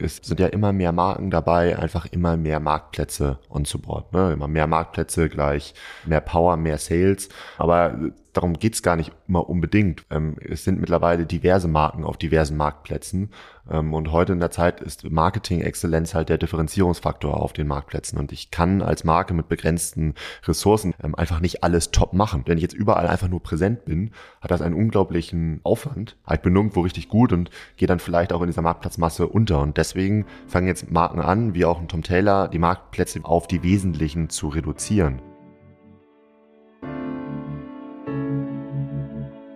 es sind ja immer mehr Marken dabei, einfach immer mehr Marktplätze on board. Ne? Immer mehr Marktplätze gleich mehr Power, mehr Sales. Aber darum geht's gar nicht immer unbedingt. Ähm, es sind mittlerweile diverse Marken auf diversen Marktplätzen. Ähm, und heute in der Zeit ist Marketing-Exzellenz halt der Differenzierungsfaktor auf den Marktplätzen. Und ich kann als Marke mit begrenzten Ressourcen ähm, einfach nicht alles top machen. Wenn ich jetzt überall einfach nur präsent bin, hat das einen unglaublichen Aufwand. Ich bin nirgendwo richtig gut und gehe dann vielleicht auch in dieser Marktplatzmasse unter. Und deswegen fangen jetzt Marken an, wie auch ein Tom Taylor, die Marktplätze auf die wesentlichen zu reduzieren.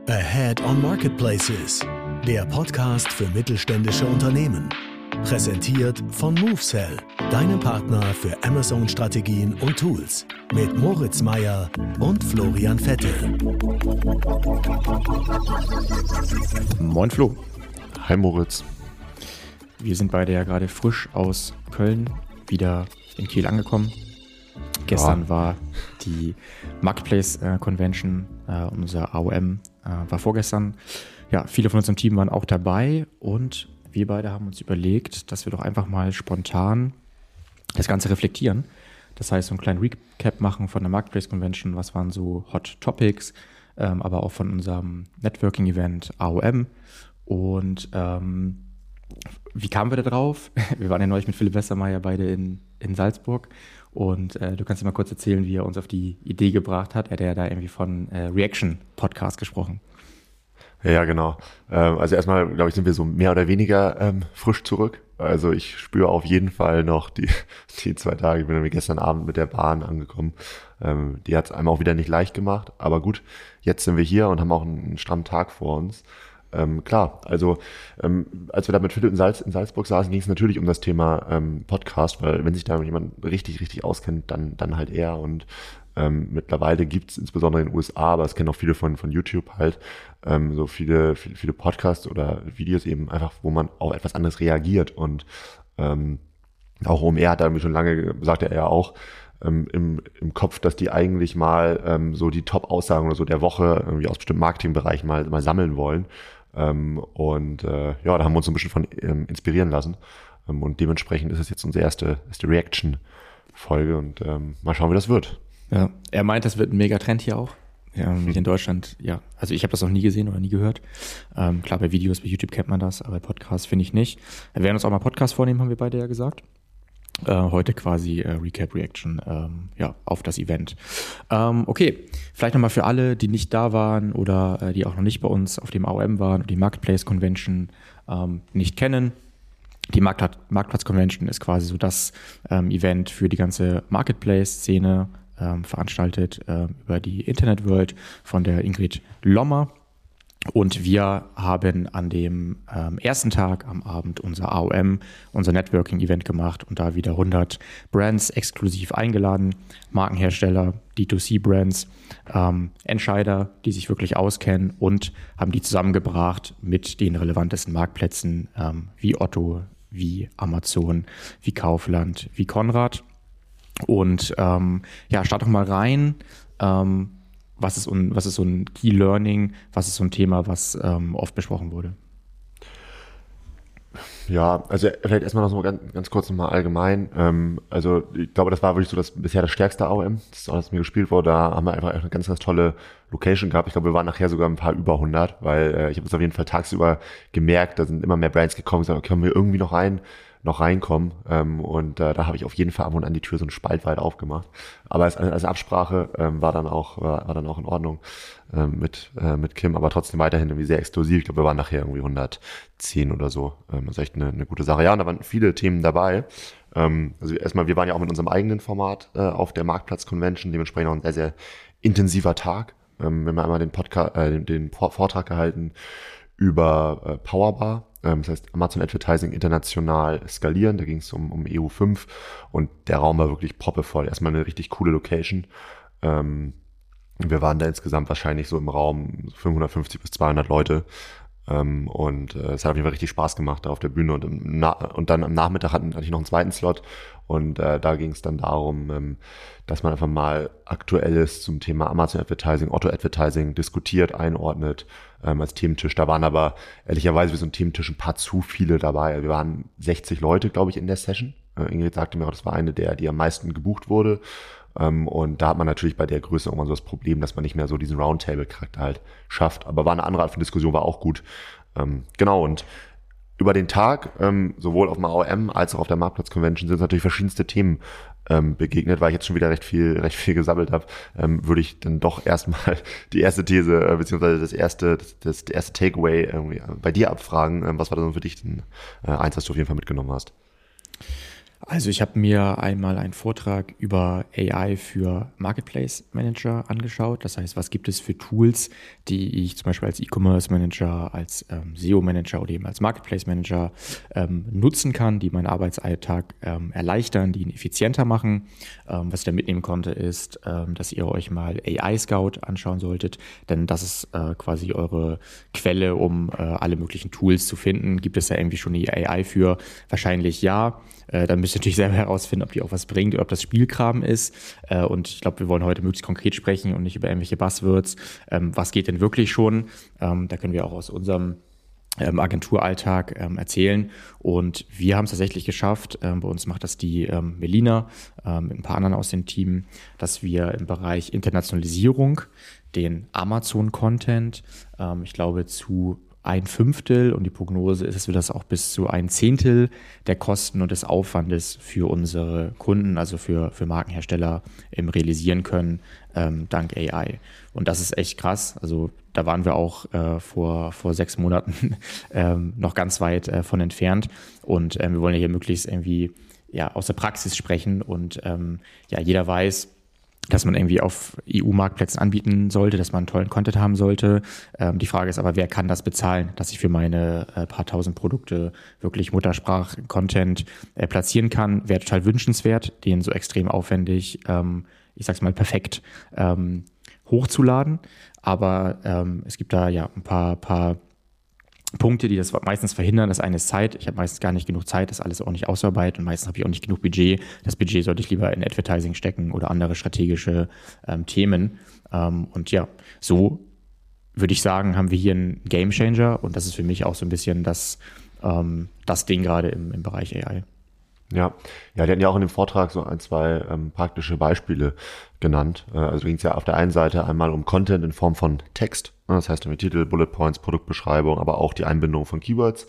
Ahead on Marketplaces, der Podcast für mittelständische Unternehmen. Präsentiert von MoveSell, deinem Partner für Amazon-Strategien und Tools. Mit Moritz Meyer und Florian Vettel. Moin Flo. Hi Moritz. Wir sind beide ja gerade frisch aus Köln wieder in Kiel angekommen. Gestern ja. war die Marketplace äh, Convention, äh, unser AOM äh, war vorgestern. Ja, viele von unserem Team waren auch dabei und wir beide haben uns überlegt, dass wir doch einfach mal spontan das Ganze reflektieren. Das heißt, so einen kleinen Recap machen von der Marketplace Convention, was waren so Hot Topics, ähm, aber auch von unserem Networking-Event AOM. Und ähm, wie kamen wir da drauf? Wir waren ja neulich mit Philipp Westermeier beide in, in Salzburg und äh, du kannst dir mal kurz erzählen, wie er uns auf die Idee gebracht hat. Er hat ja da irgendwie von äh, Reaction Podcast gesprochen. Ja, genau. Ähm, also erstmal, glaube ich, sind wir so mehr oder weniger ähm, frisch zurück. Also ich spüre auf jeden Fall noch die, die zwei Tage. Ich bin nämlich gestern Abend mit der Bahn angekommen. Ähm, die hat es einem auch wieder nicht leicht gemacht. Aber gut, jetzt sind wir hier und haben auch einen, einen strammen Tag vor uns. Ähm, klar, also ähm, als wir da mit Philipp in, Salz, in Salzburg saßen, ging es natürlich um das Thema ähm, Podcast, weil wenn sich da jemand richtig, richtig auskennt, dann, dann halt er. Und ähm, mittlerweile gibt es insbesondere in den USA, aber es kennen auch viele von, von YouTube halt, ähm, so viele, viele, viele Podcasts oder Videos eben einfach, wo man auf etwas anderes reagiert. Und ähm, auch OMR hat da schon lange, sagte er ja auch, ähm, im, im Kopf, dass die eigentlich mal ähm, so die Top-Aussagen oder so der Woche irgendwie aus bestimmten Marketingbereichen mal, mal sammeln wollen. Ähm, und äh, ja, da haben wir uns ein bisschen von ähm, inspirieren lassen. Ähm, und dementsprechend ist es jetzt unsere erste, erste Reaction-Folge und ähm, mal schauen, wie das wird. Ja, er meint, das wird ein Megatrend hier auch. Ja, hm. in Deutschland, ja. Also ich habe das noch nie gesehen oder nie gehört. Ähm, klar, bei Videos, bei YouTube kennt man das, aber bei Podcasts finde ich nicht. Wir werden uns auch mal Podcasts vornehmen, haben wir beide ja gesagt. Äh, heute quasi äh, Recap Reaction ähm, ja, auf das Event. Ähm, okay, vielleicht nochmal für alle, die nicht da waren oder äh, die auch noch nicht bei uns auf dem AOM waren und die Marketplace Convention ähm, nicht kennen. Die Marktplatz Convention ist quasi so das ähm, Event für die ganze Marketplace-Szene, ähm, veranstaltet äh, über die Internet World von der Ingrid Lommer. Und wir haben an dem ähm, ersten Tag am Abend unser AOM, unser Networking-Event gemacht und da wieder 100 Brands exklusiv eingeladen, Markenhersteller, D2C-Brands, ähm, Entscheider, die sich wirklich auskennen und haben die zusammengebracht mit den relevantesten Marktplätzen ähm, wie Otto, wie Amazon, wie Kaufland, wie Konrad. Und ähm, ja, start doch mal rein. Ähm, was ist, was ist so ein Key Learning? Was ist so ein Thema, was ähm, oft besprochen wurde? Ja, also vielleicht erstmal noch so ganz, ganz kurz nochmal allgemein. Ähm, also ich glaube, das war wirklich so das bisher das stärkste AOM, das ist auch, das mir gespielt wurde. Da haben wir einfach eine ganz, ganz tolle Location gehabt. Ich glaube, wir waren nachher sogar ein paar über 100, weil äh, ich habe es auf jeden Fall tagsüber gemerkt, da sind immer mehr Brands gekommen und gesagt, okay, können wir irgendwie noch rein? Noch reinkommen. Ähm, und äh, da habe ich auf jeden Fall ab und an die Tür so einen Spalt weit aufgemacht. Aber als, als Absprache ähm, war dann auch war, war dann auch in Ordnung ähm, mit äh, mit Kim, aber trotzdem weiterhin irgendwie sehr exklusiv. Ich glaube, wir waren nachher irgendwie 110 oder so. Ähm, das ist echt eine, eine gute Sache. Ja, und da waren viele Themen dabei. Ähm, also erstmal, wir waren ja auch mit unserem eigenen Format äh, auf der Marktplatz Convention, dementsprechend auch ein sehr sehr intensiver Tag. Ähm, wir haben einmal den Podcast, äh, den, den Vortrag gehalten über äh, Powerbar das heißt Amazon Advertising international skalieren. Da ging es um, um EU5 und der Raum war wirklich poppevoll. Erstmal eine richtig coole Location. Ähm, wir waren da insgesamt wahrscheinlich so im Raum 550 bis 200 Leute. Ähm, und äh, es hat auf jeden Fall richtig Spaß gemacht da auf der Bühne. Und, und dann am Nachmittag hatte ich noch einen zweiten Slot und äh, da ging es dann darum, ähm, dass man einfach mal Aktuelles zum Thema Amazon Advertising, Auto Advertising diskutiert, einordnet ähm, als Thementisch. Da waren aber ehrlicherweise wie so ein Thementisch ein paar zu viele dabei. Wir waren 60 Leute, glaube ich, in der Session. Äh, Ingrid sagte mir auch, das war eine der, die am meisten gebucht wurde. Ähm, und da hat man natürlich bei der Größe irgendwann so das Problem, dass man nicht mehr so diesen Roundtable-Charakter halt schafft. Aber war eine andere Art von Diskussion, war auch gut. Ähm, genau, und über den Tag, ähm, sowohl auf dem AOM als auch auf der Marktplatz-Convention, sind natürlich verschiedenste Themen begegnet, weil ich jetzt schon wieder recht viel, recht viel gesammelt habe, würde ich dann doch erstmal die erste These, äh, beziehungsweise das erste, das, das erste Takeaway irgendwie bei dir abfragen. Was war so für dich denn äh, eins, was du auf jeden Fall mitgenommen hast? Also ich habe mir einmal einen Vortrag über AI für Marketplace Manager angeschaut. Das heißt, was gibt es für Tools, die ich zum Beispiel als E-Commerce Manager, als ähm, SEO Manager oder eben als Marketplace Manager ähm, nutzen kann, die meinen Arbeitsalltag ähm, erleichtern, die ihn effizienter machen. Ähm, was ich da mitnehmen konnte, ist, ähm, dass ihr euch mal AI Scout anschauen solltet, denn das ist äh, quasi eure Quelle, um äh, alle möglichen Tools zu finden. Gibt es da irgendwie schon die AI für? Wahrscheinlich ja. Äh, dann müsst ihr natürlich selber herausfinden, ob die auch was bringt oder ob das Spielkram ist. Äh, und ich glaube, wir wollen heute möglichst konkret sprechen und nicht über irgendwelche Buzzwords. Ähm, was geht denn wirklich schon? Ähm, da können wir auch aus unserem ähm, Agenturalltag ähm, erzählen. Und wir haben es tatsächlich geschafft, ähm, bei uns macht das die ähm, Melina ähm, mit ein paar anderen aus dem Team, dass wir im Bereich Internationalisierung den Amazon-Content, ähm, ich glaube, zu ein Fünftel und die Prognose ist, dass wir das auch bis zu ein Zehntel der Kosten und des Aufwandes für unsere Kunden, also für, für Markenhersteller, ähm, realisieren können, ähm, dank AI. Und das ist echt krass. Also da waren wir auch äh, vor, vor sechs Monaten ähm, noch ganz weit äh, von entfernt. Und ähm, wir wollen ja hier möglichst irgendwie ja, aus der Praxis sprechen. Und ähm, ja, jeder weiß, dass man irgendwie auf EU-Marktplätzen anbieten sollte, dass man tollen Content haben sollte. Ähm, die Frage ist aber, wer kann das bezahlen, dass ich für meine äh, paar tausend Produkte wirklich Muttersprach-Content äh, platzieren kann? Wäre total wünschenswert, den so extrem aufwendig, ähm, ich sag's mal perfekt, ähm, hochzuladen. Aber ähm, es gibt da ja ein paar, paar Punkte, die das meistens verhindern. Das eine ist Zeit. Ich habe meistens gar nicht genug Zeit, das alles auch nicht auszuarbeiten und meistens habe ich auch nicht genug Budget. Das Budget sollte ich lieber in Advertising stecken oder andere strategische ähm, Themen. Ähm, und ja, so würde ich sagen, haben wir hier einen Game Changer und das ist für mich auch so ein bisschen das, ähm, das Ding gerade im, im Bereich AI. Ja, ja, die hatten ja auch in dem Vortrag so ein, zwei ähm, praktische Beispiele genannt. Äh, also ging es ja auf der einen Seite einmal um Content in Form von Text, ne, das heißt mit Titel, Bullet Points, Produktbeschreibung, aber auch die Einbindung von Keywords.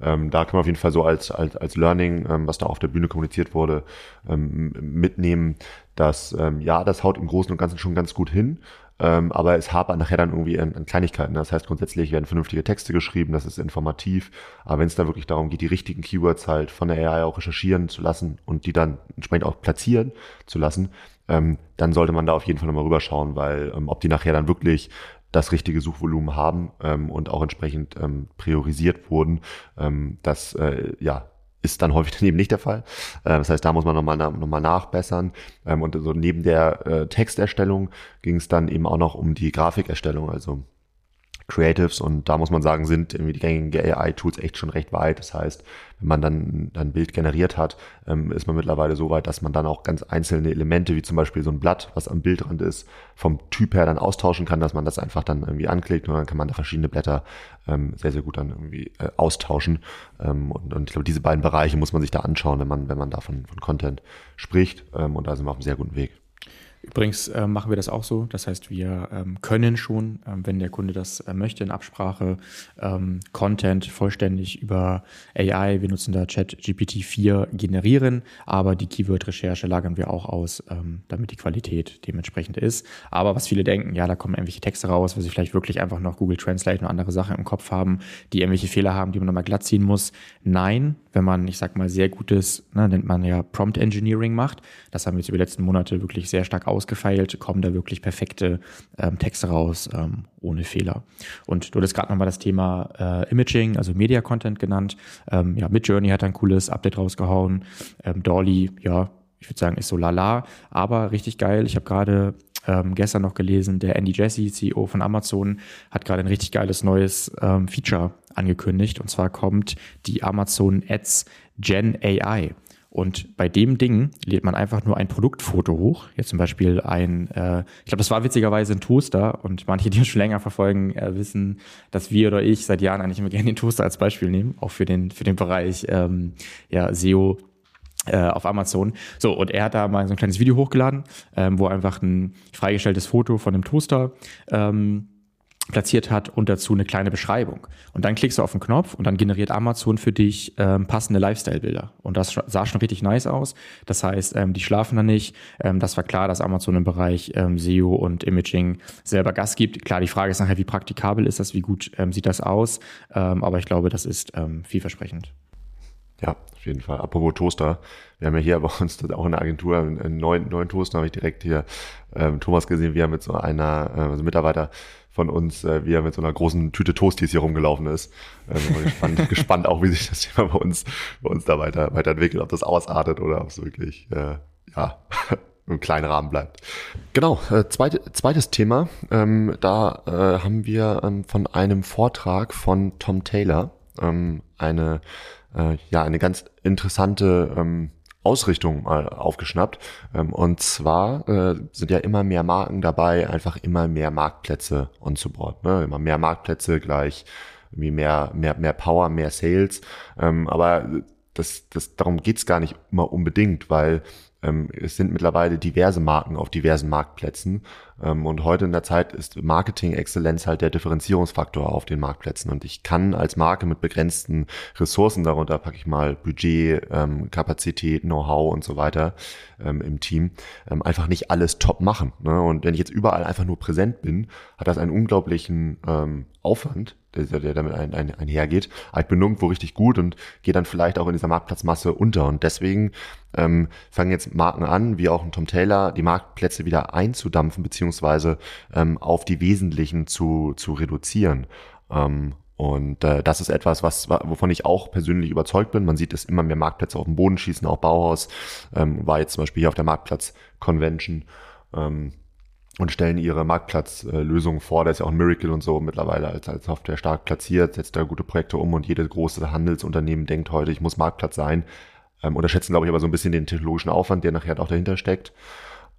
Ähm, da kann man auf jeden Fall so als, als, als Learning, ähm, was da auf der Bühne kommuniziert wurde, ähm, mitnehmen, dass ähm, ja, das haut im Großen und Ganzen schon ganz gut hin, ähm, aber es hapert nachher dann irgendwie an, an Kleinigkeiten. Das heißt, grundsätzlich werden vernünftige Texte geschrieben, das ist informativ. Aber wenn es da wirklich darum geht, die richtigen Keywords halt von der AI auch recherchieren zu lassen und die dann entsprechend auch platzieren zu lassen, ähm, dann sollte man da auf jeden Fall nochmal rüberschauen, weil ähm, ob die nachher dann wirklich das richtige Suchvolumen haben ähm, und auch entsprechend ähm, priorisiert wurden, ähm, das äh, ja ist dann häufig dann eben nicht der Fall. Äh, das heißt, da muss man nochmal noch mal nachbessern. Ähm, und so neben der äh, Texterstellung ging es dann eben auch noch um die Grafikerstellung, also Creatives und da muss man sagen, sind irgendwie die gängigen AI-Tools echt schon recht weit. Das heißt, wenn man dann ein Bild generiert hat, ähm, ist man mittlerweile so weit, dass man dann auch ganz einzelne Elemente, wie zum Beispiel so ein Blatt, was am Bildrand ist, vom Typ her dann austauschen kann, dass man das einfach dann irgendwie anklickt und dann kann man da verschiedene Blätter ähm, sehr, sehr gut dann irgendwie äh, austauschen. Ähm, und, und ich glaube, diese beiden Bereiche muss man sich da anschauen, wenn man, wenn man da von, von Content spricht. Und da sind wir auf einem sehr guten Weg. Übrigens äh, machen wir das auch so. Das heißt, wir ähm, können schon, ähm, wenn der Kunde das äh, möchte, in Absprache ähm, Content vollständig über AI, wir nutzen da Chat GPT-4 generieren, aber die Keyword-Recherche lagern wir auch aus, ähm, damit die Qualität dementsprechend ist. Aber was viele denken, ja, da kommen irgendwelche Texte raus, wo sie vielleicht wirklich einfach noch Google Translate und andere Sachen im Kopf haben, die irgendwelche Fehler haben, die man nochmal glatt ziehen muss. Nein, wenn man, ich sag mal, sehr gutes, ne, nennt man ja Prompt Engineering macht, das haben wir jetzt über die letzten Monate wirklich sehr stark ausgefeilt, kommen da wirklich perfekte ähm, Texte raus, ähm, ohne Fehler. Und du hast gerade nochmal das Thema äh, Imaging, also Media Content genannt. Ähm, ja, Midjourney hat ein cooles Update rausgehauen. Ähm, Dolly, ja, ich würde sagen, ist so lala, aber richtig geil. Ich habe gerade ähm, gestern noch gelesen, der Andy Jassy, CEO von Amazon, hat gerade ein richtig geiles neues ähm, Feature angekündigt. Und zwar kommt die Amazon Ads Gen AI. Und bei dem Ding lädt man einfach nur ein Produktfoto hoch. Jetzt zum Beispiel ein, äh, ich glaube, das war witzigerweise ein Toaster. Und manche, die uns schon länger verfolgen, äh, wissen, dass wir oder ich seit Jahren eigentlich immer gerne den Toaster als Beispiel nehmen, auch für den, für den Bereich ähm, ja, SEO äh, auf Amazon. So, und er hat da mal so ein kleines Video hochgeladen, ähm, wo einfach ein freigestelltes Foto von einem Toaster ähm, platziert hat und dazu eine kleine Beschreibung. Und dann klickst du auf den Knopf und dann generiert Amazon für dich ähm, passende Lifestyle-Bilder. Und das sah schon richtig nice aus. Das heißt, ähm, die schlafen da nicht. Ähm, das war klar, dass Amazon im Bereich ähm, SEO und Imaging selber Gas gibt. Klar, die Frage ist nachher, wie praktikabel ist das, wie gut ähm, sieht das aus. Ähm, aber ich glaube, das ist ähm, vielversprechend. Ja, auf jeden Fall. Apropos Toaster. Wir haben ja hier bei uns auch in der Agentur einen neuen, neuen Toaster, habe ich direkt hier ähm, Thomas gesehen, wie er mit so einer also Mitarbeiter von uns, äh, wie er mit so einer großen Tüte Toasties hier rumgelaufen ist. Äh, bin gespannt, gespannt auch, wie sich das Thema bei uns, bei uns da weiter, weiterentwickelt, ob das ausartet oder ob es wirklich, äh, ja, im kleinen Rahmen bleibt. Genau, äh, zweite, zweites Thema. Ähm, da äh, haben wir ähm, von einem Vortrag von Tom Taylor ähm, eine, äh, ja, eine ganz interessante ähm, Ausrichtung mal aufgeschnappt. Ähm, und zwar äh, sind ja immer mehr Marken dabei, einfach immer mehr Marktplätze on board. Ne? Immer mehr Marktplätze gleich irgendwie mehr, mehr, mehr Power, mehr Sales. Ähm, aber das, das, darum geht's gar nicht immer unbedingt, weil ähm, es sind mittlerweile diverse Marken auf diversen Marktplätzen. Ähm, und heute in der Zeit ist Marketing-Exzellenz halt der Differenzierungsfaktor auf den Marktplätzen. Und ich kann als Marke mit begrenzten Ressourcen, darunter packe ich mal Budget, ähm, Kapazität, Know-how und so weiter ähm, im Team, ähm, einfach nicht alles top machen. Ne? Und wenn ich jetzt überall einfach nur präsent bin, hat das einen unglaublichen ähm, Aufwand, der, der damit ein, ein, einhergeht. Ich bin nirgendwo richtig gut und gehe dann vielleicht auch in dieser Marktplatzmasse unter. Und deswegen ähm, fangen jetzt Marken an, wie auch ein Tom Taylor, die Marktplätze wieder einzudampfen, beziehungsweise ähm, auf die wesentlichen zu, zu reduzieren. Ähm, und äh, das ist etwas, was, wovon ich auch persönlich überzeugt bin. Man sieht es immer mehr Marktplätze auf den Boden schießen, auch Bauhaus ähm, war jetzt zum Beispiel hier auf der Marktplatz Convention. Ähm, und stellen ihre Marktplatzlösungen vor. Da ist ja auch ein Miracle und so mittlerweile als, als Software stark platziert, setzt da gute Projekte um und jede große Handelsunternehmen denkt heute, ich muss Marktplatz sein. Ähm, unterschätzen, glaube ich, aber so ein bisschen den technologischen Aufwand, der nachher auch dahinter steckt.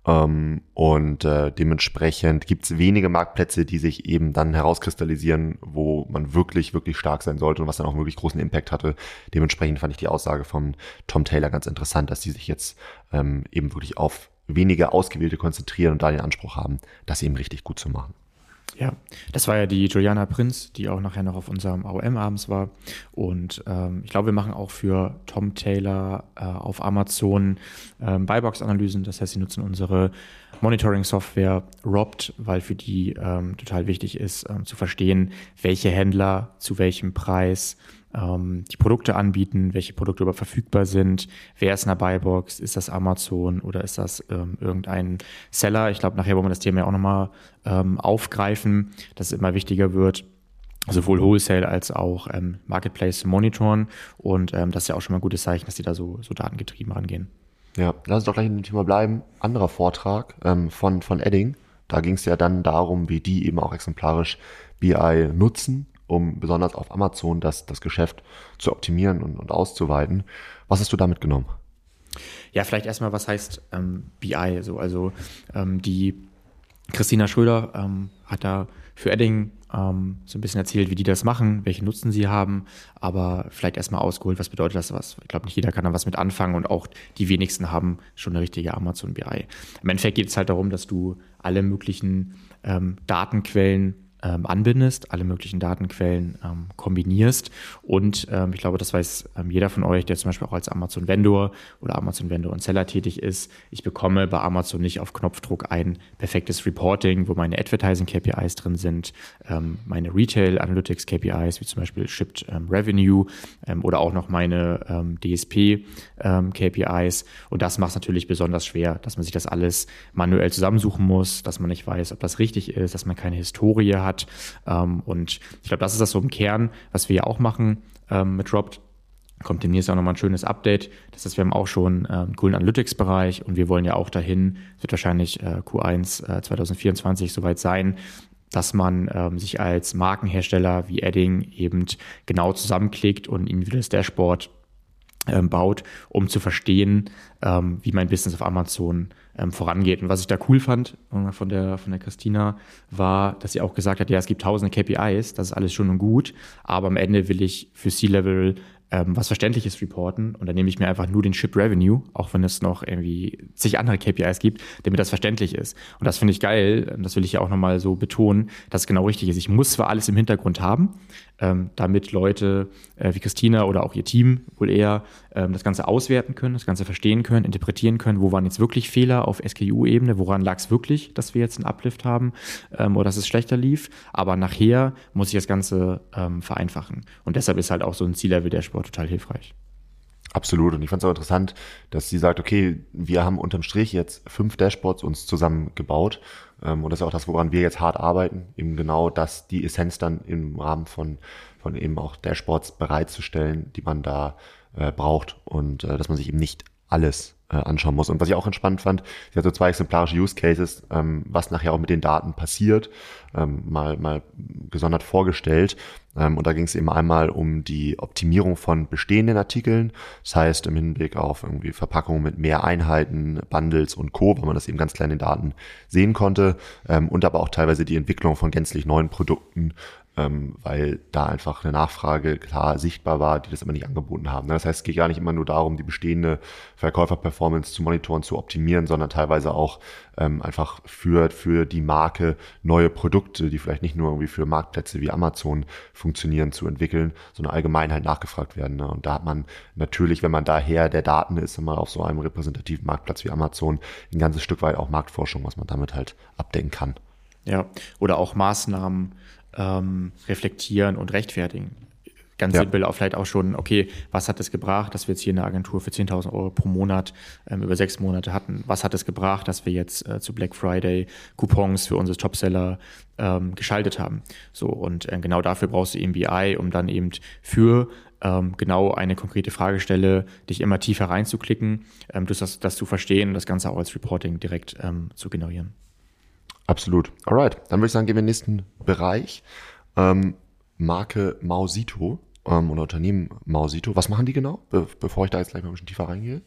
Ähm, und äh, dementsprechend gibt es wenige Marktplätze, die sich eben dann herauskristallisieren, wo man wirklich, wirklich stark sein sollte und was dann auch wirklich großen Impact hatte. Dementsprechend fand ich die Aussage von Tom Taylor ganz interessant, dass die sich jetzt ähm, eben wirklich auf wenige Ausgewählte konzentrieren und da den Anspruch haben, das eben richtig gut zu machen. Ja, das war ja die Juliana Prinz, die auch nachher noch auf unserem AOM abends war. Und ähm, ich glaube, wir machen auch für Tom Taylor äh, auf Amazon ähm, Buybox-Analysen. Das heißt, sie nutzen unsere Monitoring-Software Robbed, weil für die ähm, total wichtig ist, ähm, zu verstehen, welche Händler zu welchem Preis ähm, die Produkte anbieten, welche Produkte überhaupt verfügbar sind, wer ist in der Buybox, ist das Amazon oder ist das ähm, irgendein Seller? Ich glaube, nachher wollen wir das Thema ja auch nochmal ähm, aufgreifen, dass es immer wichtiger wird, sowohl Wholesale als auch ähm, Marketplace zu monitoren. Und ähm, das ist ja auch schon mal ein gutes Zeichen, dass die da so, so datengetrieben rangehen. Ja, lass uns doch gleich in dem Thema bleiben. Anderer Vortrag ähm, von, von Edding. Da ging es ja dann darum, wie die eben auch exemplarisch BI nutzen um besonders auf Amazon das, das Geschäft zu optimieren und, und auszuweiten. Was hast du damit genommen? Ja, vielleicht erstmal, was heißt ähm, BI? So, also ähm, die Christina Schröder ähm, hat da für Edding ähm, so ein bisschen erzählt, wie die das machen, welche Nutzen sie haben, aber vielleicht erstmal ausgeholt, was bedeutet das was? Ich glaube, nicht jeder kann da was mit anfangen und auch die wenigsten haben schon eine richtige Amazon BI. Im Endeffekt geht es halt darum, dass du alle möglichen ähm, Datenquellen ähm, anbindest, alle möglichen Datenquellen ähm, kombinierst. Und ähm, ich glaube, das weiß ähm, jeder von euch, der zum Beispiel auch als Amazon Vendor oder Amazon Vendor und Seller tätig ist. Ich bekomme bei Amazon nicht auf Knopfdruck ein perfektes Reporting, wo meine Advertising KPIs drin sind, ähm, meine Retail Analytics KPIs, wie zum Beispiel Shipped ähm, Revenue oder auch noch meine DSP KPIs. Und das macht es natürlich besonders schwer, dass man sich das alles manuell zusammensuchen muss, dass man nicht weiß, ob das richtig ist, dass man keine Historie hat hat. Ähm, und ich glaube, das ist das so im Kern, was wir ja auch machen ähm, mit Robt kommt demnächst auch nochmal ein schönes Update. Das heißt, wir haben auch schon äh, einen coolen Analytics-Bereich und wir wollen ja auch dahin, es wird wahrscheinlich äh, Q1 äh, 2024 soweit sein, dass man ähm, sich als Markenhersteller wie Edding eben genau zusammenklickt und individuelles Dashboard ähm, baut, um zu verstehen, ähm, wie mein Business auf Amazon ähm, vorangeht. Und was ich da cool fand äh, von der, von der Christina, war, dass sie auch gesagt hat, ja, es gibt tausende KPIs, das ist alles schon und gut, aber am Ende will ich für C-Level ähm, was Verständliches reporten und dann nehme ich mir einfach nur den Ship Revenue, auch wenn es noch irgendwie zig andere KPIs gibt, damit das verständlich ist. Und das finde ich geil, das will ich ja auch nochmal so betonen, dass es genau richtig ist. Ich muss zwar alles im Hintergrund haben, damit Leute äh, wie Christina oder auch ihr Team wohl eher ähm, das Ganze auswerten können, das Ganze verstehen können, interpretieren können, wo waren jetzt wirklich Fehler auf SKU-Ebene, woran lag es wirklich, dass wir jetzt einen Uplift haben ähm, oder dass es schlechter lief. Aber nachher muss ich das Ganze ähm, vereinfachen. Und deshalb ist halt auch so ein C-Level-Dashboard total hilfreich. Absolut. Und ich fand es auch interessant, dass sie sagt, okay, wir haben unterm Strich jetzt fünf Dashboards uns zusammengebaut. Ähm, und das ist auch das, woran wir jetzt hart arbeiten, eben genau das, die Essenz dann im Rahmen von, von eben auch Dashboards bereitzustellen, die man da äh, braucht und äh, dass man sich eben nicht alles äh, anschauen muss. Und was ich auch entspannt fand, sie hat so zwei exemplarische Use Cases, ähm, was nachher auch mit den Daten passiert, ähm, mal, mal gesondert vorgestellt. Ähm, und da ging es eben einmal um die Optimierung von bestehenden Artikeln. Das heißt, im Hinblick auf irgendwie Verpackungen mit mehr Einheiten, Bundles und Co., weil man das eben ganz klein in den Daten sehen konnte. Ähm, und aber auch teilweise die Entwicklung von gänzlich neuen Produkten ähm, weil da einfach eine Nachfrage klar sichtbar war, die das immer nicht angeboten haben. Das heißt, es geht gar nicht immer nur darum, die bestehende Verkäuferperformance zu monitoren, zu optimieren, sondern teilweise auch ähm, einfach für, für die Marke neue Produkte, die vielleicht nicht nur irgendwie für Marktplätze wie Amazon funktionieren, zu entwickeln, sondern allgemein halt nachgefragt werden. Ne? Und da hat man natürlich, wenn man daher der Daten ist, immer auf so einem repräsentativen Marktplatz wie Amazon, ein ganzes Stück weit auch Marktforschung, was man damit halt abdecken kann. Ja, oder auch Maßnahmen, ähm, reflektieren und rechtfertigen. Ganz ja. simpel auch vielleicht auch schon, okay, was hat es gebracht, dass wir jetzt hier eine Agentur für 10.000 Euro pro Monat ähm, über sechs Monate hatten? Was hat es gebracht, dass wir jetzt äh, zu Black Friday Coupons für unsere Topseller ähm, geschaltet haben? So, und äh, genau dafür brauchst du eben BI, um dann eben für ähm, genau eine konkrete Fragestelle, dich immer tiefer reinzuklicken, ähm, das, das zu verstehen und das Ganze auch als Reporting direkt ähm, zu generieren. Absolut. Alright, dann würde ich sagen, gehen wir in den nächsten Bereich. Ähm, Marke Mausito ähm, oder Unternehmen Mausito. Was machen die genau, be bevor ich da jetzt gleich mal ein bisschen tiefer reingehe?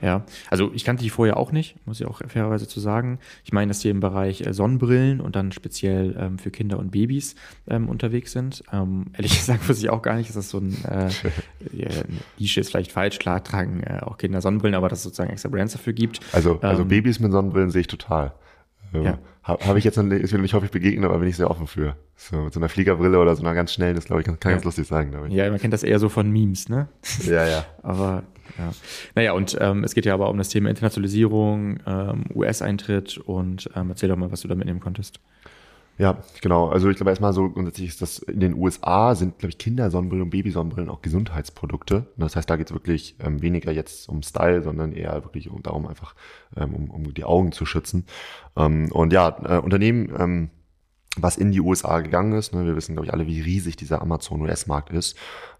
Ja, also ich kannte die vorher auch nicht, muss ich auch fairerweise zu sagen. Ich meine, dass die im Bereich äh, Sonnenbrillen und dann speziell ähm, für Kinder und Babys ähm, unterwegs sind. Ähm, ehrlich gesagt wusste ich auch gar nicht, dass das so ein äh, Nische ist vielleicht falsch. Klar tragen äh, auch Kinder Sonnenbrillen, aber dass es sozusagen extra Brands dafür gibt. Also, also ähm, Babys mit Sonnenbrillen sehe ich total. Ja. Habe hab ich jetzt noch nicht, mir nicht häufig begegnet, aber bin ich sehr offen für. So mit so einer Fliegerbrille oder so einer ganz schnellen, das glaube ich, kann, kann ja. ganz lustig sein, glaube ich. Ja, man kennt das eher so von Memes, ne? Ja, ja. aber ja. Naja, und ähm, es geht ja aber um das Thema Internationalisierung, ähm, US-Eintritt und ähm, erzähl doch mal, was du da mitnehmen konntest. Ja, genau. Also ich glaube erstmal so grundsätzlich ist das in den USA sind, glaube ich, Kindersonnenbrillen und Babysonnenbrillen auch Gesundheitsprodukte. Das heißt, da geht es wirklich ähm, weniger jetzt um Style, sondern eher wirklich um, darum, einfach ähm, um, um die Augen zu schützen. Ähm, und ja, äh, Unternehmen ähm, was in die USA gegangen ist. Ne? Wir wissen, glaube ich, alle, wie riesig dieser Amazon-US-Markt ist.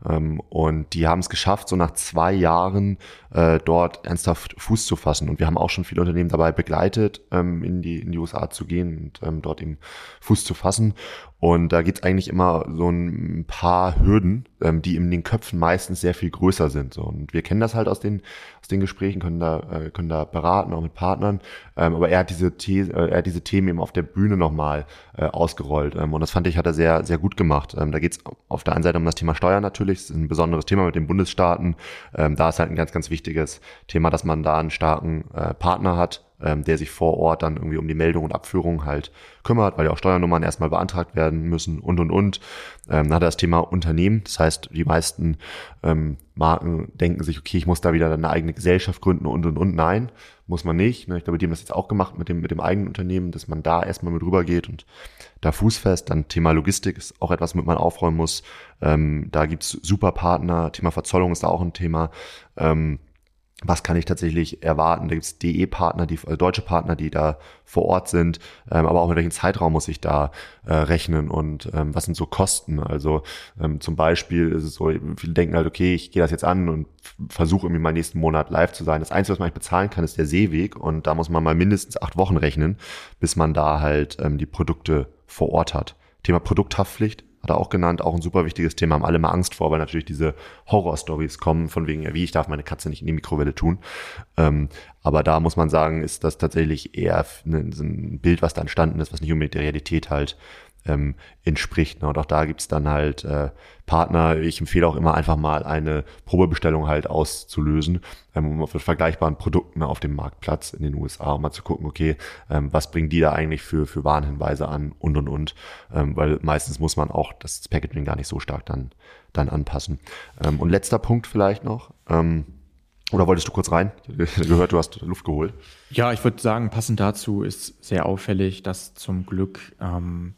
Ähm, und die haben es geschafft, so nach zwei Jahren äh, dort ernsthaft Fuß zu fassen. Und wir haben auch schon viele Unternehmen dabei begleitet, ähm, in, die, in die USA zu gehen und ähm, dort eben Fuß zu fassen. Und da gibt es eigentlich immer so ein paar Hürden, die in den Köpfen meistens sehr viel größer sind. Und wir kennen das halt aus den, aus den Gesprächen, können da, äh, können da beraten, auch mit Partnern. Ähm, aber er hat diese These, äh, er hat diese Themen eben auf der Bühne nochmal äh, ausgerollt. Ähm, und das fand ich, hat er sehr, sehr gut gemacht. Ähm, da geht es auf der einen Seite um das Thema Steuern natürlich. Das ist ein besonderes Thema mit den Bundesstaaten. Ähm, da ist halt ein ganz, ganz wichtiges Thema, dass man da einen starken äh, Partner hat, ähm, der sich vor Ort dann irgendwie um die Meldung und Abführung halt kümmert, weil ja auch Steuernummern erstmal beantragt werden müssen und und und. Ähm, dann hat er das Thema Unternehmen. Das heißt, die meisten ähm, Marken denken sich, okay, ich muss da wieder eine eigene Gesellschaft gründen und und und. Nein, muss man nicht. Ne? Ich glaube, die haben das jetzt auch gemacht mit dem, mit dem eigenen Unternehmen, dass man da erstmal mit rüber geht und da fußfest. Dann Thema Logistik ist auch etwas, mit man aufräumen muss. Ähm, da gibt's super Partner. Thema Verzollung ist da auch ein Thema. Ähm, was kann ich tatsächlich erwarten? Da gibt es DE-Partner, die also deutsche Partner, die da vor Ort sind, ähm, aber auch mit welchem Zeitraum muss ich da äh, rechnen und ähm, was sind so Kosten? Also ähm, zum Beispiel ist es so, viele denken halt, okay, ich gehe das jetzt an und versuche irgendwie mal nächsten Monat live zu sein. Das Einzige, was man nicht bezahlen kann, ist der Seeweg und da muss man mal mindestens acht Wochen rechnen, bis man da halt ähm, die Produkte vor Ort hat. Thema Produkthaftpflicht hat er auch genannt, auch ein super wichtiges Thema, haben alle mal Angst vor, weil natürlich diese Horror-Stories kommen, von wegen, wie, ich darf meine Katze nicht in die Mikrowelle tun. Ähm, aber da muss man sagen, ist das tatsächlich eher ein Bild, was da entstanden ist, was nicht unbedingt der Realität halt ähm, entspricht. Ne? Und auch da gibt's dann halt äh, Partner. Ich empfehle auch immer einfach mal eine Probebestellung halt auszulösen, ähm, um auf vergleichbaren Produkten auf dem Marktplatz in den USA, um mal zu gucken, okay, ähm, was bringen die da eigentlich für, für Warnhinweise an und und und. Ähm, weil meistens muss man auch das Packaging gar nicht so stark dann, dann anpassen. Ähm, und letzter Punkt vielleicht noch. Ähm, oder wolltest du kurz rein? Ich gehört, du hast Luft geholt. Ja, ich würde sagen, passend dazu ist sehr auffällig, dass zum Glück ähm,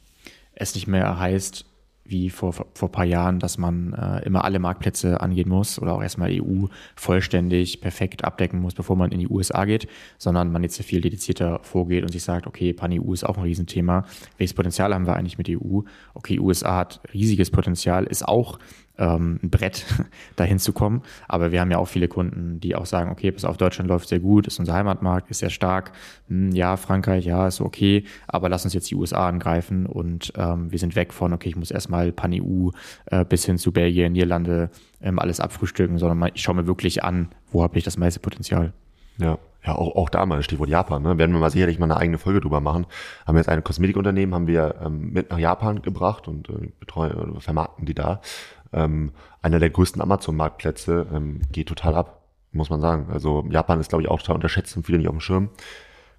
es nicht mehr heißt, wie vor, vor paar Jahren, dass man äh, immer alle Marktplätze angehen muss oder auch erstmal EU vollständig perfekt abdecken muss, bevor man in die USA geht, sondern man jetzt viel dedizierter vorgeht und sich sagt, okay, Pan-EU ist auch ein Riesenthema. Welches Potenzial haben wir eigentlich mit EU? Okay, USA hat riesiges Potenzial, ist auch ähm, ein Brett, dahin zu kommen. Aber wir haben ja auch viele Kunden, die auch sagen, okay, bis auf Deutschland läuft sehr gut, ist unser Heimatmarkt, ist sehr stark. Hm, ja, Frankreich, ja, ist okay, aber lass uns jetzt die USA angreifen und ähm, wir sind weg von, okay, ich muss erstmal Pan-EU äh, bis hin zu Belgien, Niederlande ähm, alles abfrühstücken, sondern mal, ich schaue mir wirklich an, wo habe ich das meiste Potenzial. Ja, ja, auch, auch da mal Stichwort Japan. Ne? Werden wir mal sicherlich mal eine eigene Folge drüber machen. Haben wir jetzt ein Kosmetikunternehmen, haben wir ähm, mit nach Japan gebracht und äh, betreuen, vermarkten die da. Ähm, einer der größten Amazon-Marktplätze ähm, geht total ab, muss man sagen. Also Japan ist, glaube ich, auch total unterschätzt und viele nicht auf dem Schirm.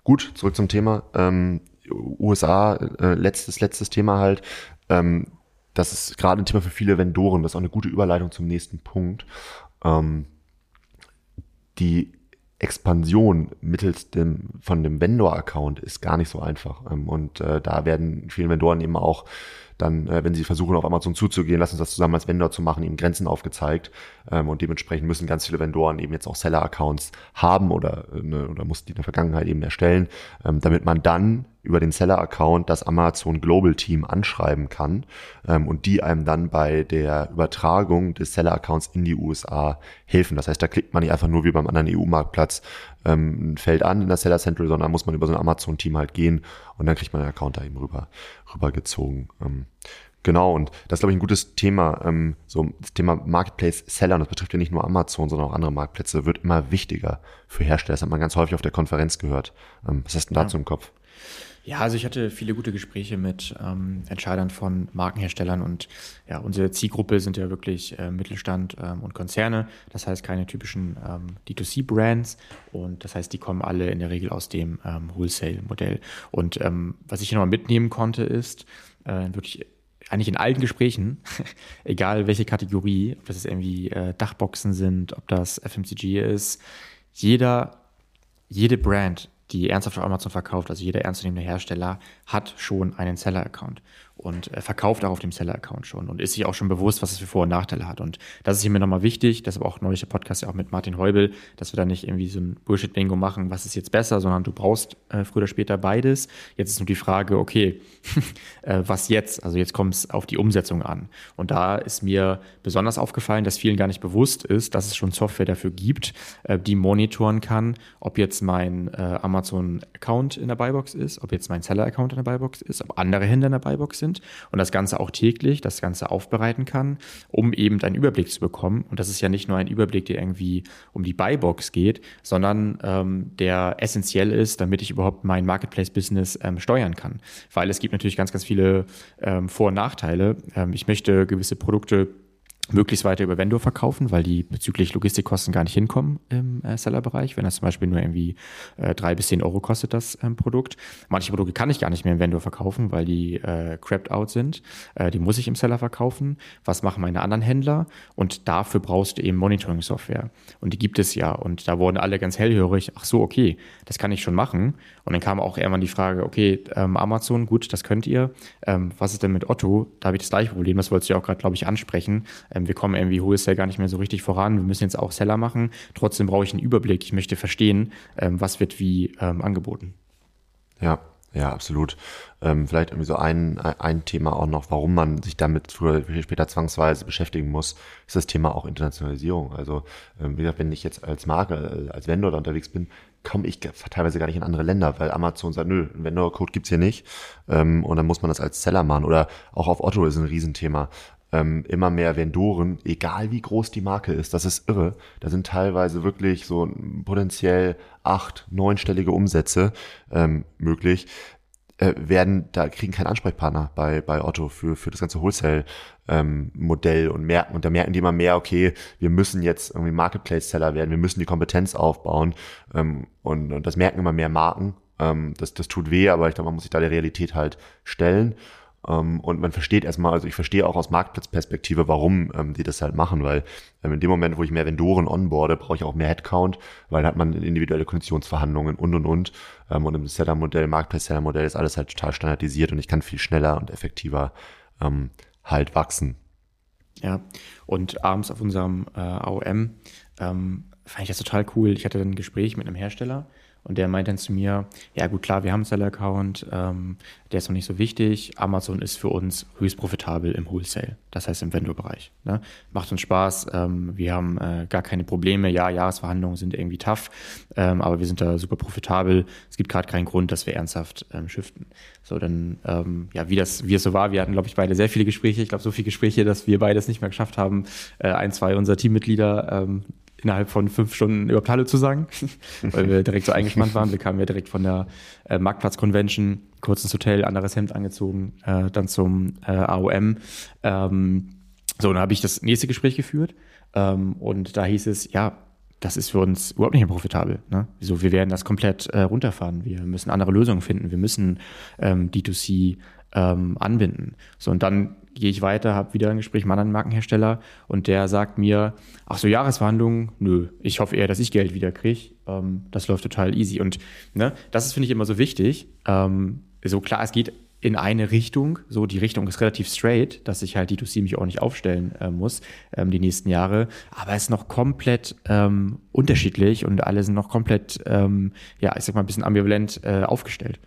Gut, zurück zum Thema. Ähm, USA, äh, letztes, letztes Thema halt. Ähm, das ist gerade ein Thema für viele Vendoren. Das ist auch eine gute Überleitung zum nächsten Punkt. Ähm, die Expansion mittels dem von dem Vendor-Account ist gar nicht so einfach. Ähm, und äh, da werden vielen Vendoren eben auch dann, äh, wenn sie versuchen, auf Amazon zuzugehen, lass uns das zusammen als Vendor zu machen, eben Grenzen aufgezeigt. Ähm, und dementsprechend müssen ganz viele Vendoren eben jetzt auch Seller-Accounts haben oder, äh, ne, oder mussten die in der Vergangenheit eben erstellen, ähm, damit man dann über den Seller-Account das Amazon Global Team anschreiben kann ähm, und die einem dann bei der Übertragung des Seller-Accounts in die USA helfen. Das heißt, da klickt man nicht einfach nur wie beim anderen EU-Marktplatz ähm, ein Feld an in der Seller Central, sondern muss man über so ein Amazon-Team halt gehen und dann kriegt man den Account da eben rüber, rübergezogen. Ähm, Genau, und das ist, glaube ich, ein gutes Thema. Ähm, so das Thema Marketplace Seller, und das betrifft ja nicht nur Amazon, sondern auch andere Marktplätze, wird immer wichtiger für Hersteller. Das hat man ganz häufig auf der Konferenz gehört. Ähm, was hast du denn dazu ja. im Kopf? Ja, also ich hatte viele gute Gespräche mit ähm, Entscheidern von Markenherstellern und ja, unsere Zielgruppe sind ja wirklich äh, Mittelstand ähm, und Konzerne. Das heißt keine typischen ähm, D2C-Brands und das heißt, die kommen alle in der Regel aus dem ähm, Wholesale-Modell. Und ähm, was ich hier nochmal mitnehmen konnte, ist äh, wirklich eigentlich in allen Gesprächen, egal welche Kategorie, ob das irgendwie äh, Dachboxen sind, ob das FMCG ist, jeder, jede Brand die ernsthaft auf Amazon verkauft, also jeder ernstzunehmende Hersteller, hat schon einen Seller-Account und verkauft auch auf dem Seller-Account schon und ist sich auch schon bewusst, was es für Vor- und Nachteile hat. Und das ist hier mir nochmal wichtig, deshalb auch neulich der Podcast ja auch mit Martin Heubel, dass wir da nicht irgendwie so ein Bullshit-Bingo machen, was ist jetzt besser, sondern du brauchst äh, früher oder später beides. Jetzt ist nur die Frage, okay, äh, was jetzt? Also jetzt kommt es auf die Umsetzung an. Und da ist mir besonders aufgefallen, dass vielen gar nicht bewusst ist, dass es schon Software dafür gibt, äh, die monitoren kann, ob jetzt mein äh, Amazon-Account in der Buybox ist, ob jetzt mein Seller-Account in der Buybox ist, ob andere Händler in der Buybox sind sind und das Ganze auch täglich, das Ganze aufbereiten kann, um eben einen Überblick zu bekommen. Und das ist ja nicht nur ein Überblick, der irgendwie um die Buybox geht, sondern ähm, der essentiell ist, damit ich überhaupt mein Marketplace-Business ähm, steuern kann. Weil es gibt natürlich ganz, ganz viele ähm, Vor- und Nachteile. Ähm, ich möchte gewisse Produkte möglichst weiter über Vendor verkaufen, weil die bezüglich Logistikkosten gar nicht hinkommen im äh, Sellerbereich. Wenn das zum Beispiel nur irgendwie äh, drei bis zehn Euro kostet, das ähm, Produkt. Manche Produkte kann ich gar nicht mehr im Vendor verkaufen, weil die äh, crapped out sind. Äh, die muss ich im Seller verkaufen. Was machen meine anderen Händler? Und dafür brauchst du eben Monitoring-Software. Und die gibt es ja. Und da wurden alle ganz hellhörig. Ach so, okay, das kann ich schon machen. Und dann kam auch irgendwann die Frage, okay, ähm, Amazon, gut, das könnt ihr. Ähm, was ist denn mit Otto? Da habe ich das gleiche Problem. Das wolltest du ja auch gerade, glaube ich, ansprechen wir kommen irgendwie Wholesale gar nicht mehr so richtig voran, wir müssen jetzt auch Seller machen, trotzdem brauche ich einen Überblick, ich möchte verstehen, ähm, was wird wie ähm, angeboten. Ja, ja, absolut. Ähm, vielleicht irgendwie so ein, ein Thema auch noch, warum man sich damit früher oder später zwangsweise beschäftigen muss, ist das Thema auch Internationalisierung. Also, ähm, wie gesagt, wenn ich jetzt als Marke, äh, als Vendor da unterwegs bin, komme ich teilweise gar nicht in andere Länder, weil Amazon sagt, nö, einen Vendor-Code gibt's hier nicht. Ähm, und dann muss man das als Seller machen. Oder auch auf Otto ist ein Riesenthema ähm, immer mehr Vendoren, egal wie groß die Marke ist, das ist irre. Da sind teilweise wirklich so potenziell acht, neunstellige Umsätze ähm, möglich. Äh, werden da kriegen keinen Ansprechpartner bei bei Otto für für das ganze Wholesale ähm, und merken und da merken die immer mehr okay wir müssen jetzt irgendwie Marketplace Seller werden wir müssen die Kompetenz aufbauen ähm, und, und das merken immer mehr Marken ähm, das das tut weh aber ich glaube man muss sich da der Realität halt stellen und man versteht erstmal, also ich verstehe auch aus Marktplatzperspektive, warum ähm, die das halt machen, weil ähm, in dem Moment, wo ich mehr Vendoren onboarde, brauche ich auch mehr Headcount, weil dann hat man individuelle Konditionsverhandlungen und und und. Ähm, und im Seller-Modell, Marktplace-Seller-Modell ist alles halt total standardisiert und ich kann viel schneller und effektiver ähm, halt wachsen. Ja, und abends auf unserem äh, AOM ähm, fand ich das total cool. Ich hatte ein Gespräch mit einem Hersteller und der meint dann zu mir, ja gut, klar, wir haben einen Seller-Account, ähm, der ist noch nicht so wichtig. Amazon ist für uns höchst profitabel im Wholesale, das heißt im Vendor-Bereich. Ne? Macht uns Spaß, ähm, wir haben äh, gar keine Probleme. Ja, Jahresverhandlungen sind irgendwie tough, ähm, aber wir sind da super profitabel. Es gibt gerade keinen Grund, dass wir ernsthaft ähm, shiften. So, dann, ähm, ja, wie das, wie es so war, wir hatten, glaube ich, beide sehr viele Gespräche. Ich glaube, so viele Gespräche, dass wir beide es nicht mehr geschafft haben, äh, ein, zwei unserer Teammitglieder ähm, innerhalb von fünf Stunden überhaupt Hallo zu sagen, weil wir direkt so eingespannt waren. Wir kamen ja direkt von der äh, Marktplatz-Convention, kurz ins Hotel, anderes Hemd angezogen, äh, dann zum äh, AOM. Ähm, so, dann habe ich das nächste Gespräch geführt ähm, und da hieß es, ja, das ist für uns überhaupt nicht mehr profitabel. Ne? So, wir werden das komplett äh, runterfahren. Wir müssen andere Lösungen finden. Wir müssen ähm, D2C ähm, anbinden. So, und dann gehe ich weiter, habe wieder ein Gespräch mit einem anderen Markenhersteller und der sagt mir, ach so, Jahresverhandlungen, nö, ich hoffe eher, dass ich Geld wieder kriege. Ähm, das läuft total easy. Und ne, das ist, finde ich, immer so wichtig. Ähm, so klar, es geht in eine Richtung. So, die Richtung ist relativ straight, dass ich halt die 2C mich auch nicht aufstellen äh, muss ähm, die nächsten Jahre. Aber es ist noch komplett ähm, unterschiedlich und alle sind noch komplett, ähm, ja, ich sag mal, ein bisschen ambivalent äh, aufgestellt.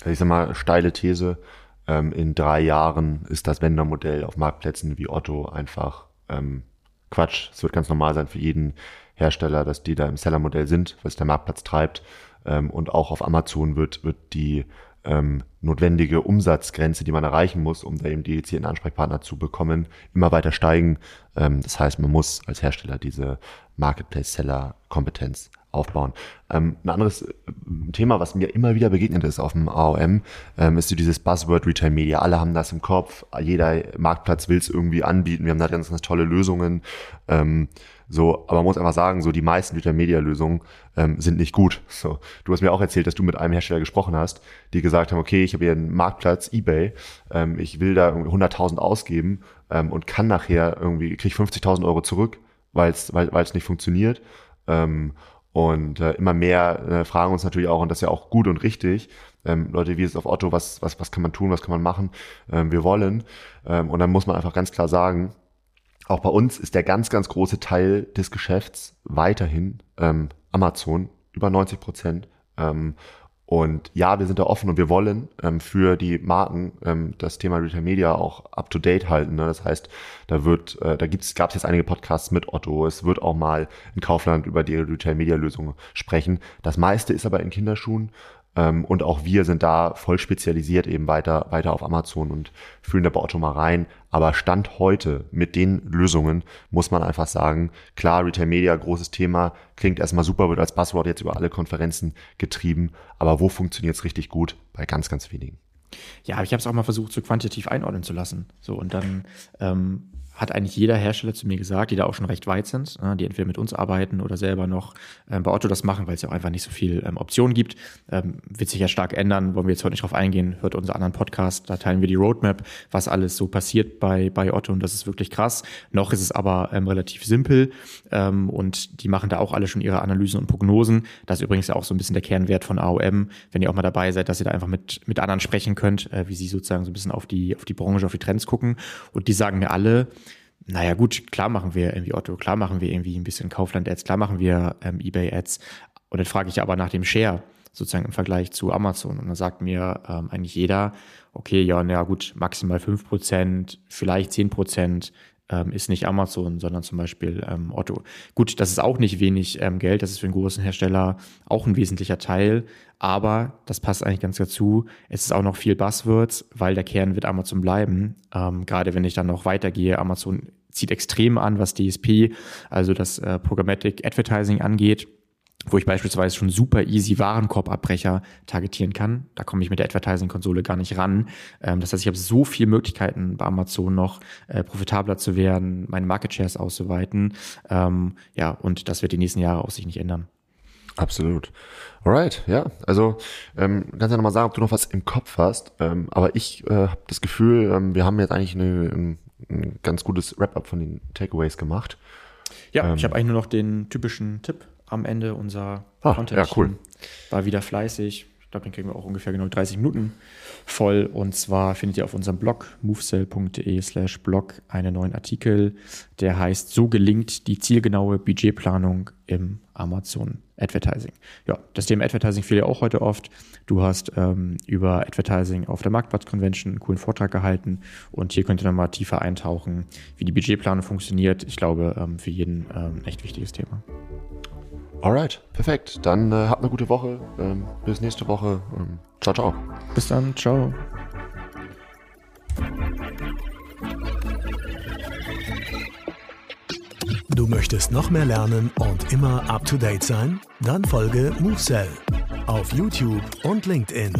Also ich sag mal, steile These ähm, in drei Jahren ist das Vendor-Modell auf Marktplätzen wie Otto einfach ähm, Quatsch. Es wird ganz normal sein für jeden Hersteller, dass die da im Seller-Modell sind, was der Marktplatz treibt. Ähm, und auch auf Amazon wird, wird die ähm, notwendige Umsatzgrenze, die man erreichen muss, um da eben dedizierten Ansprechpartner zu bekommen, immer weiter steigen. Ähm, das heißt, man muss als Hersteller diese Marketplace-Seller-Kompetenz aufbauen. Ähm, ein anderes äh, Thema, was mir immer wieder begegnet ist auf dem AOM, ähm, ist so dieses Buzzword Retail Media. Alle haben das im Kopf, jeder Marktplatz will es irgendwie anbieten. Wir haben da ganz, ganz tolle Lösungen. Ähm, so, aber man muss einfach sagen, so die meisten Retail Media Lösungen ähm, sind nicht gut. So, du hast mir auch erzählt, dass du mit einem Hersteller gesprochen hast, die gesagt haben, okay, ich habe hier einen Marktplatz eBay, ähm, ich will da 100.000 ausgeben ähm, und kann nachher irgendwie krieg 50.000 Euro zurück, weil's, weil es nicht funktioniert. Ähm, und äh, immer mehr äh, fragen uns natürlich auch, und das ist ja auch gut und richtig, ähm, Leute, wie ist es auf Otto, was, was, was kann man tun, was kann man machen? Ähm, wir wollen. Ähm, und dann muss man einfach ganz klar sagen, auch bei uns ist der ganz, ganz große Teil des Geschäfts weiterhin ähm, Amazon, über 90 Prozent. Ähm, und ja, wir sind da offen und wir wollen ähm, für die Marken ähm, das Thema Retail Media auch up to date halten. Ne? Das heißt, da wird, äh, da gibt's, gab es jetzt einige Podcasts mit Otto. Es wird auch mal in Kaufland über die Retail Media Lösung sprechen. Das meiste ist aber in Kinderschuhen ähm, und auch wir sind da voll spezialisiert eben weiter, weiter auf Amazon und fühlen da bei Otto mal rein. Aber Stand heute mit den Lösungen muss man einfach sagen, klar, Retail Media, großes Thema, klingt erstmal super, wird als Buzzword jetzt über alle Konferenzen getrieben. Aber wo funktioniert es richtig gut? Bei ganz, ganz wenigen. Ja, ich habe es auch mal versucht, so quantitativ einordnen zu lassen. So und dann ähm, hat eigentlich jeder Hersteller zu mir gesagt, die da auch schon recht weit sind, ne, die entweder mit uns arbeiten oder selber noch ähm, bei Otto das machen, weil es ja auch einfach nicht so viel ähm, Optionen gibt. Ähm, wird sich ja stark ändern, wollen wir jetzt heute nicht drauf eingehen, hört unseren anderen Podcast, da teilen wir die Roadmap, was alles so passiert bei, bei Otto und das ist wirklich krass. Noch ist es aber relativ simpel und die machen da auch alle schon ihre Analysen und Prognosen. Das ist übrigens auch so ein bisschen der Kernwert von AOM, wenn ihr auch mal dabei seid, dass ihr da einfach mit, mit anderen sprechen könnt, äh, wie sie sozusagen so ein bisschen auf die, auf die Branche, auf die Trends gucken und die sagen mir alle, naja, gut, klar machen wir irgendwie Otto, klar machen wir irgendwie ein bisschen Kaufland-Ads, klar machen wir ähm, Ebay-Ads. Und dann frage ich aber nach dem Share sozusagen im Vergleich zu Amazon. Und dann sagt mir ähm, eigentlich jeder, okay, ja, na gut, maximal 5%, vielleicht 10% ähm, ist nicht Amazon, sondern zum Beispiel ähm, Otto. Gut, das ist auch nicht wenig ähm, Geld, das ist für einen großen Hersteller auch ein wesentlicher Teil, aber das passt eigentlich ganz dazu. Es ist auch noch viel Buzzwords, weil der Kern wird Amazon bleiben. Ähm, gerade wenn ich dann noch weitergehe, Amazon zieht extrem an, was DSP, also das äh, Programmatic Advertising angeht wo ich beispielsweise schon super easy Warenkorbabbrecher targetieren kann. Da komme ich mit der Advertising-Konsole gar nicht ran. Ähm, das heißt, ich habe so viele Möglichkeiten bei Amazon noch äh, profitabler zu werden, meine Market Shares auszuweiten. Ähm, ja, und das wird die nächsten Jahre auch sich nicht ändern. Absolut. Alright, ja. Also ähm, kannst ja nochmal sagen, ob du noch was im Kopf hast. Ähm, aber ich äh, habe das Gefühl, ähm, wir haben jetzt eigentlich eine, ein, ein ganz gutes Wrap-up von den Takeaways gemacht. Ja, ähm, ich habe eigentlich nur noch den typischen Tipp am Ende unser ah, Content. Ja, cool. War wieder fleißig. Ich glaube, den kriegen wir auch ungefähr genau 30 Minuten voll. Und zwar findet ihr auf unserem Blog movesell.de slash blog einen neuen Artikel, der heißt So gelingt die zielgenaue Budgetplanung im Amazon Advertising. Ja, das Thema Advertising fiel ja auch heute oft. Du hast ähm, über Advertising auf der Marktplatz Convention einen coolen Vortrag gehalten und hier könnt ihr nochmal tiefer eintauchen, wie die Budgetplanung funktioniert. Ich glaube, ähm, für jeden ähm, echt wichtiges Thema. Alright, perfekt. Dann äh, habt eine gute Woche. Ähm, bis nächste Woche. Ähm, ciao, ciao. Bis dann, ciao. Du möchtest noch mehr lernen und immer up to date sein? Dann folge MoveSell auf YouTube und LinkedIn.